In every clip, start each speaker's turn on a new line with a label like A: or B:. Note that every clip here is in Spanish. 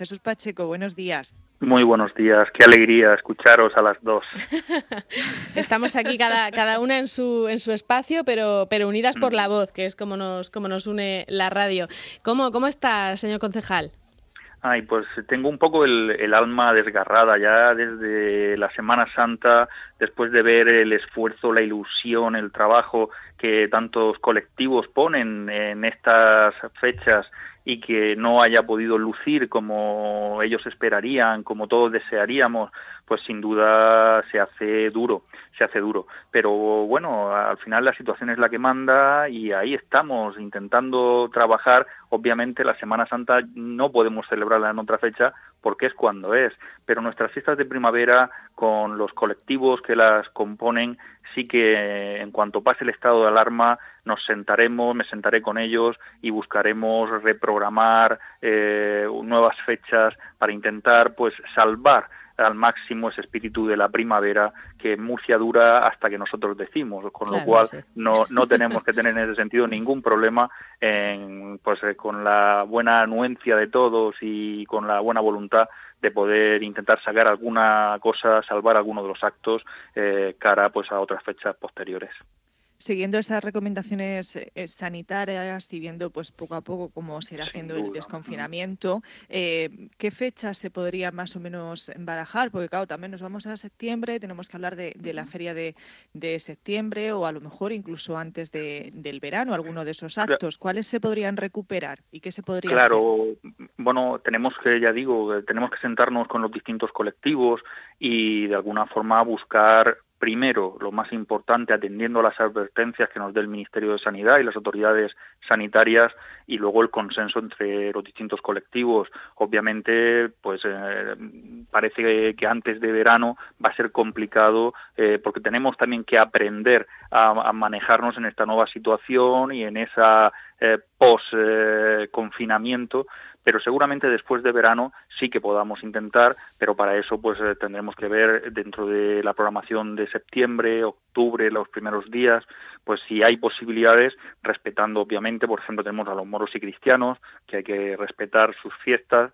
A: Jesús Pacheco, buenos días.
B: Muy buenos días, qué alegría escucharos a las dos.
C: Estamos aquí cada, cada una en su, en su espacio, pero, pero unidas por la voz, que es como nos, como nos une la radio. ¿Cómo, cómo está, señor concejal?
B: Ay, pues tengo un poco el, el, alma desgarrada ya desde la Semana Santa, después de ver el esfuerzo, la ilusión, el trabajo que tantos colectivos ponen en estas fechas y que no haya podido lucir como ellos esperarían, como todos desearíamos, pues sin duda se hace duro, se hace duro. Pero bueno, al final la situación es la que manda y ahí estamos intentando trabajar. Obviamente la Semana Santa no podemos celebrarla en otra fecha porque es cuando es, pero nuestras fiestas de primavera con los colectivos que las componen sí que en cuanto pase el estado de alarma nos sentaremos, me sentaré con ellos y buscaremos reprogramar eh, nuevas fechas para intentar pues salvar al máximo ese espíritu de la primavera que Murcia dura hasta que nosotros decimos, con lo cual no, no tenemos que tener en ese sentido ningún problema en, pues, eh, con la buena anuencia de todos y con la buena voluntad de poder intentar sacar alguna cosa, salvar alguno de los actos eh, cara pues a otras fechas posteriores
A: siguiendo esas recomendaciones eh, sanitarias y viendo pues poco a poco cómo se irá haciendo el desconfinamiento, eh, ¿qué fechas se podría más o menos barajar? Porque claro, también nos vamos a septiembre, tenemos que hablar de, la feria de, septiembre o a lo mejor incluso antes del verano, alguno de esos actos. ¿Cuáles se podrían recuperar y qué se podría
B: Claro, bueno, tenemos que, ya digo, tenemos que sentarnos con los distintos colectivos y de alguna forma buscar primero, lo más importante, atendiendo a las advertencias que nos dé el Ministerio de Sanidad y las autoridades sanitarias, y luego el consenso entre los distintos colectivos. Obviamente, pues eh, parece que, antes de verano va a ser complicado eh, porque tenemos también que aprender a, manejarnos en esta nueva situación y en esa eh, post-confinamiento pero seguramente después de verano sí que podamos intentar, pero para eso pues eh, tendremos que ver dentro de la programación de septiembre, octubre, los primeros días, pues si hay posibilidades, respetando obviamente, por ejemplo, tenemos a los moros y cristianos, que hay que respetar sus fiestas,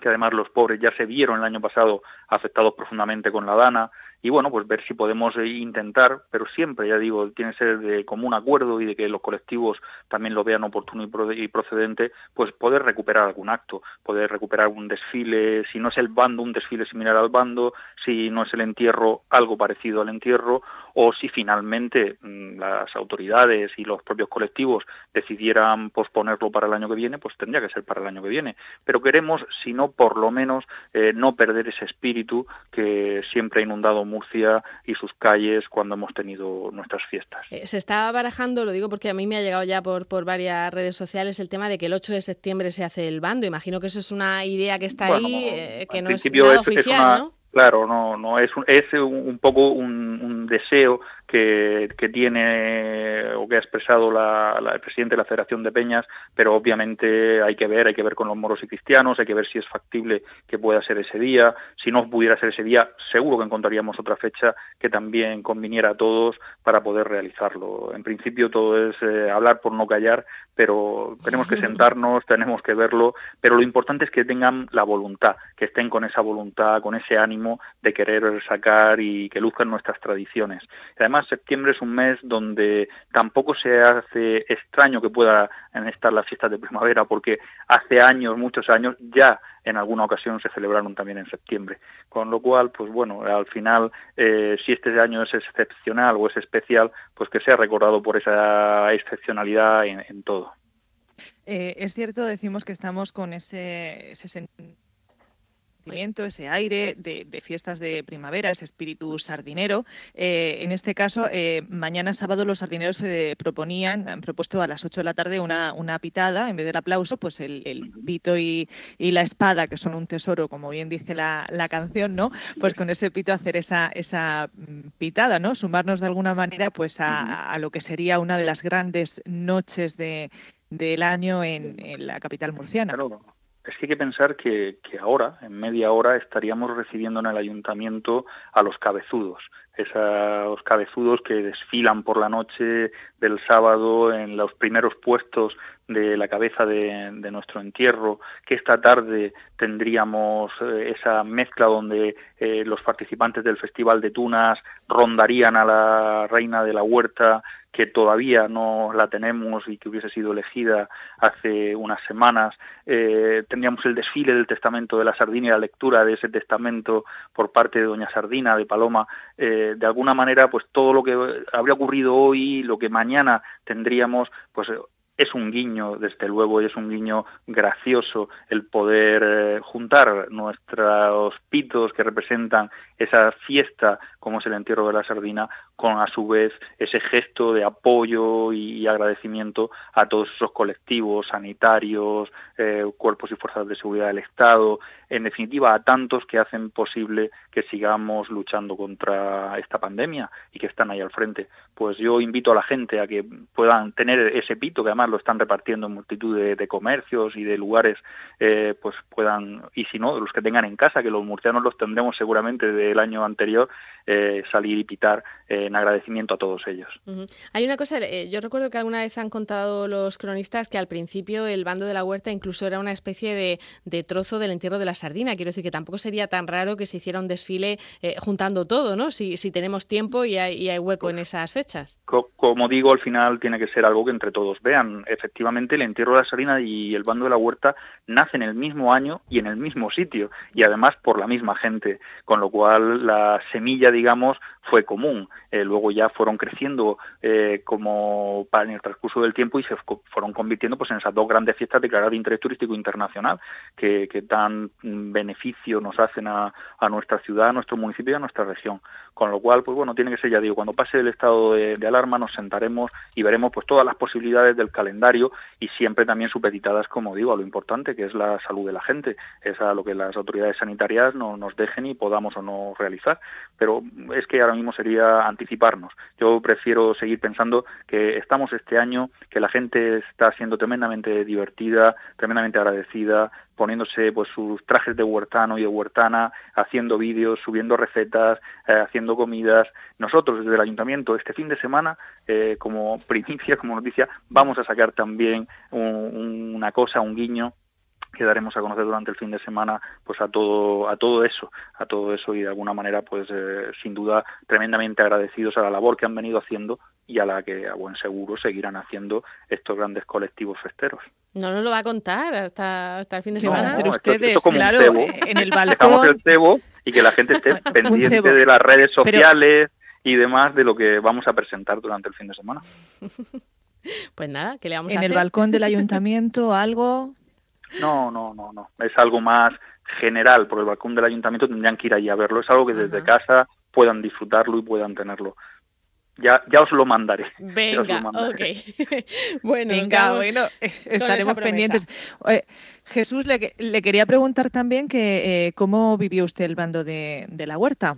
B: que además los pobres ya se vieron el año pasado afectados profundamente con la dana, y bueno, pues ver si podemos eh, intentar, pero siempre, ya digo, tiene que ser de común acuerdo y de que los colectivos también lo vean oportuno y procedente, pues poder recuperar algún acto, poder recuperar un desfile, si no es el bando, un desfile similar al bando, si no es el entierro, algo parecido al entierro, o si finalmente mm, las autoridades y los propios colectivos decidieran posponerlo para el año que viene, pues tendría que ser para el año que viene. Pero queremos, si no, por lo menos, eh, no perder ese espíritu que siempre ha inundado Murcia y sus calles cuando hemos tenido nuestras fiestas.
C: Eh, se está barajando, lo digo porque a mí me ha llegado ya por, por varias redes sociales el tema de que el 8 de septiembre se hace el bando. Imagino que eso es una idea que está ahí, eh, que no es nada oficial, ¿no?
B: Claro, no, no es un, es un, poco un, deseo que, que, tiene o que ha expresado la, el presidente de la Federación de Peñas, pero obviamente hay que ver, hay que ver con los moros y cristianos, hay que ver si es factible que pueda ser ese día. Si no pudiera ser ese día, seguro que encontraríamos otra fecha que también conviniera a todos para poder realizarlo. En principio todo es eh, hablar por no callar, pero tenemos que sentarnos, tenemos que verlo, pero lo importante es que tengan la voluntad, que estén con esa voluntad, con ese ánimo de querer sacar y que luzcan nuestras tradiciones. Además, septiembre es un mes donde tampoco se hace extraño que pueda estar las fiestas de primavera, porque hace años, muchos años, ya en alguna ocasión se celebraron también en septiembre. Con lo cual, pues bueno, al final, eh, si este año es excepcional o es especial, pues que sea recordado por esa excepcionalidad en, todo.
A: Eh, es cierto, decimos que estamos con ese, ese ese aire de, fiestas de primavera, ese espíritu sardinero. Eh, en este caso, eh, mañana sábado los sardineros se proponían, han propuesto a las 8 de la tarde una, una pitada, en vez del aplauso, pues el, el pito y, la espada, que son un tesoro, como bien dice la, canción, ¿no? Pues con ese pito hacer esa, esa mm, pitada, ¿no? Sumarnos de alguna manera pues a, lo que sería una de las grandes noches de, del año en, la capital murciana.
B: Es que hay que pensar que, que ahora, en media hora, estaríamos recibiendo en el ayuntamiento a los cabezudos. Esos cabezudos que desfilan por la noche del sábado en los primeros puestos de la cabeza de, nuestro entierro, que esta tarde tendríamos eh, esa mezcla donde eh, los participantes del Festival de Tunas rondarían a la reina de la huerta que todavía no la tenemos y que hubiese sido elegida hace unas semanas. Eh, tendríamos el desfile del testamento de la Sardina y la lectura de ese testamento por parte de doña Sardina, de Paloma. Eh, de alguna manera, pues todo lo que habría ocurrido hoy, lo que mañana tendríamos, pues es un guiño, desde luego, y es un guiño gracioso el poder eh, juntar nuestros pitos que representan esa fiesta como es el entierro de la sardina, con a su vez ese gesto de apoyo y agradecimiento a todos esos colectivos sanitarios, eh, cuerpos y fuerzas de seguridad del Estado, en definitiva a tantos que hacen posible que sigamos luchando contra esta pandemia y que están ahí al frente. Pues yo invito a la gente a que puedan tener ese pito, que además lo están repartiendo en multitud de, comercios y de lugares, eh, pues puedan, y si no, los que tengan en casa, que los murcianos los tendremos seguramente del año anterior, eh, salir y pitar eh, en agradecimiento a todos ellos.
C: Hay una cosa, eh, yo recuerdo que alguna vez han contado los cronistas que al principio el bando de la huerta incluso era una especie de, trozo del entierro de la sardina. Quiero decir que tampoco sería tan raro que se hiciera un desfile juntando todo, ¿no? Si, si tenemos tiempo y hay, y hay hueco en esas fechas.
B: como digo, al final tiene que ser algo que entre todos vean. Efectivamente, el entierro de la sardina y el bando de la huerta nacen en el mismo año y en el mismo sitio y además por la misma gente, con lo cual la semilla, digamos, fue común. Eh, luego ya fueron creciendo eh, como para en el transcurso del tiempo y se fueron convirtiendo pues en esas dos grandes fiestas declaradas de interés turístico internacional que, que tan beneficio nos hacen a, a, nuestra ciudad, a nuestro municipio y a nuestra región. Con lo cual, pues bueno, tiene que ser, ya digo, cuando pase el estado de, alarma nos sentaremos y veremos pues todas las posibilidades del calendario y siempre también supeditadas, como digo, a lo importante que es la salud de la gente, es a lo que las autoridades sanitarias no, nos dejen y podamos o no realizar. Pero es que ahora mismo sería anticiparnos. Yo prefiero seguir pensando que estamos este año, que la gente está siendo tremendamente divertida, tremendamente agradecida, poniéndose pues sus trajes de huertano y de huertana, haciendo vídeos, subiendo recetas, eh, haciendo comidas. Nosotros desde el ayuntamiento este fin de semana, eh, como primicia, como noticia, vamos a sacar también una cosa, un guiño que daremos a conocer durante el fin de semana pues a todo a todo eso a todo eso y de alguna manera pues eh, sin duda tremendamente agradecidos a la labor que han venido haciendo y a la que a buen seguro seguirán haciendo estos grandes colectivos festeros.
C: No nos lo va a contar hasta, hasta el fin de semana.
A: no, ustedes claro en el
B: balcón. El cebo y que la gente esté pendiente de las redes sociales y demás de lo que vamos a presentar durante el fin de semana.
C: Pues nada que le vamos
A: a
C: en
A: el balcón del ayuntamiento algo
B: no, no, no, no. Es algo más general, porque el balcón del ayuntamiento tendrían que ir allí a verlo. Es algo que desde casa puedan disfrutarlo y puedan tenerlo. Ya, ya os lo mandaré.
C: Venga, ok. bueno,
A: Venga, bueno, estaremos pendientes. Jesús, le, le, quería preguntar también que eh, cómo vivió usted el bando de, de la huerta.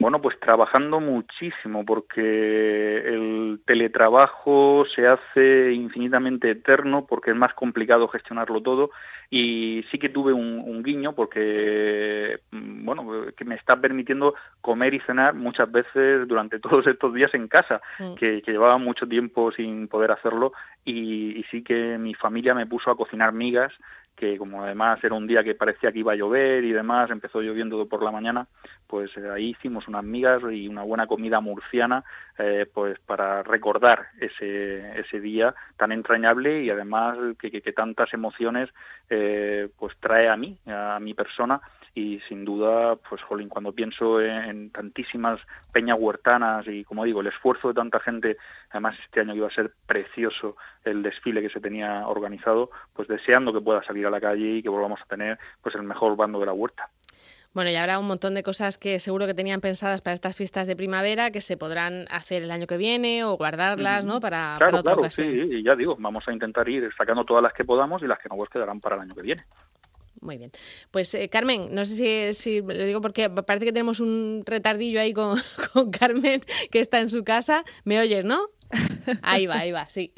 B: Bueno, pues trabajando muchísimo porque el teletrabajo se hace infinitamente eterno porque es más complicado gestionarlo todo y sí que tuve un, guiño porque, mm, bueno, que me está permitiendo comer y cenar muchas veces durante todos estos días en casa, mm. que, llevaba mucho tiempo sin poder hacerlo y, y sí que mi familia me puso a cocinar migas que como además era un día que parecía que iba a llover y demás, empezó lloviendo por la mañana, pues eh, ahí hicimos unas migas y una buena comida murciana, eh, pues para recordar ese, ese día tan entrañable y además que, que, tantas emociones eh, pues trae a mí, a mi persona y sin duda, pues jolín, cuando pienso en, tantísimas peñas huertanas y como digo, el esfuerzo de tanta gente, además este año iba a ser precioso el desfile que se tenía organizado, pues deseando que pueda salir a la calle y que volvamos a tener pues el mejor bando de la huerta.
C: Bueno, y habrá un montón de cosas que seguro que tenían pensadas para estas fiestas de primavera que se podrán hacer el año que viene o guardarlas, ¿no? Para,
B: claro,
C: otra
B: claro, Sí, y ya digo, vamos a intentar ir sacando todas las que podamos y las que no pues quedarán para el año que viene.
C: Muy bien. Pues eh, Carmen, no sé si, si, lo digo porque parece que tenemos un retardillo ahí con, Carmen, que está en su casa. ¿Me oyes, no? Ahí va, ahí va, sí.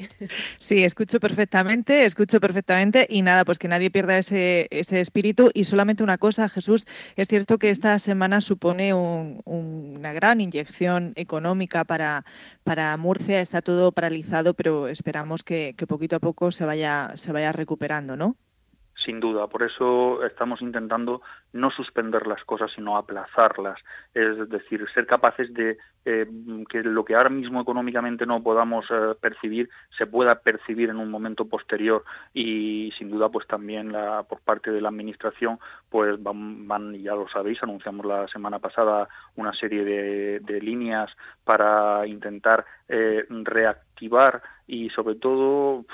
A: Sí, escucho perfectamente, escucho perfectamente y nada, pues que nadie pierda ese, ese espíritu. Y solamente una cosa, Jesús, es cierto que esta semana supone una gran inyección económica para, para Murcia, está todo paralizado, pero esperamos que, que poquito a poco se vaya, se vaya recuperando, ¿no?
B: Sin duda, por eso estamos intentando no suspender las cosas, sino aplazarlas. Es decir, ser capaces de eh, que lo que ahora mismo económicamente no podamos eh, percibir se pueda percibir en un momento posterior y sin duda pues también la, por parte de la administración pues van, van ya lo sabéis anunciamos la semana pasada una serie de, de líneas para intentar eh, reactivar y sobre todo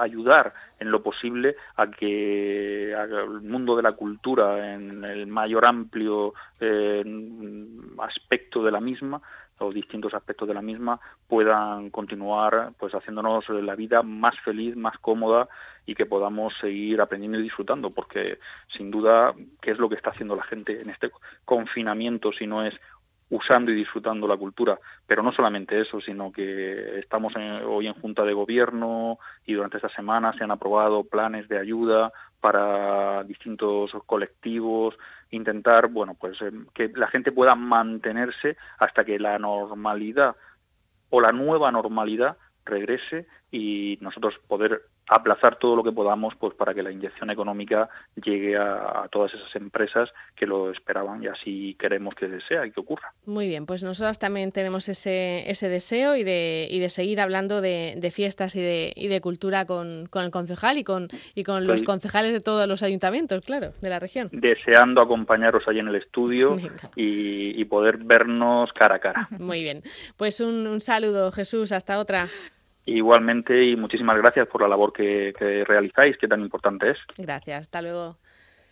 B: ayudar en lo posible a que el mundo de la cultura en el mayor amplio eh, aspecto de la misma o distintos aspectos de la misma puedan continuar pues haciéndonos la vida más feliz, más cómoda y que podamos seguir aprendiendo y disfrutando porque sin duda qué es lo que está haciendo la gente en este confinamiento si no es usando y disfrutando la cultura. Pero no solamente eso, sino que estamos hoy en Junta de Gobierno y durante esta semana se han aprobado planes de ayuda para distintos colectivos, intentar, bueno, pues em, que la gente pueda mantenerse hasta que la normalidad o la nueva normalidad regrese y nosotros poder aplazar todo lo que podamos pues para que la inyección económica llegue a, todas esas empresas que lo esperaban y así queremos que sea y que ocurra.
C: Muy bien, pues nosotros también tenemos ese, ese deseo y de, y de seguir hablando de, fiestas y de, y de cultura con, con, el concejal y con, y con los concejales de todos los ayuntamientos, claro, de la región.
B: Deseando acompañaros ahí en el estudio y, y, poder vernos cara a cara.
C: Muy bien, pues un, un saludo Jesús, hasta otra.
B: Igualmente y muchísimas gracias por la labor que, que realizáis, que tan importante es.
C: Gracias, hasta luego.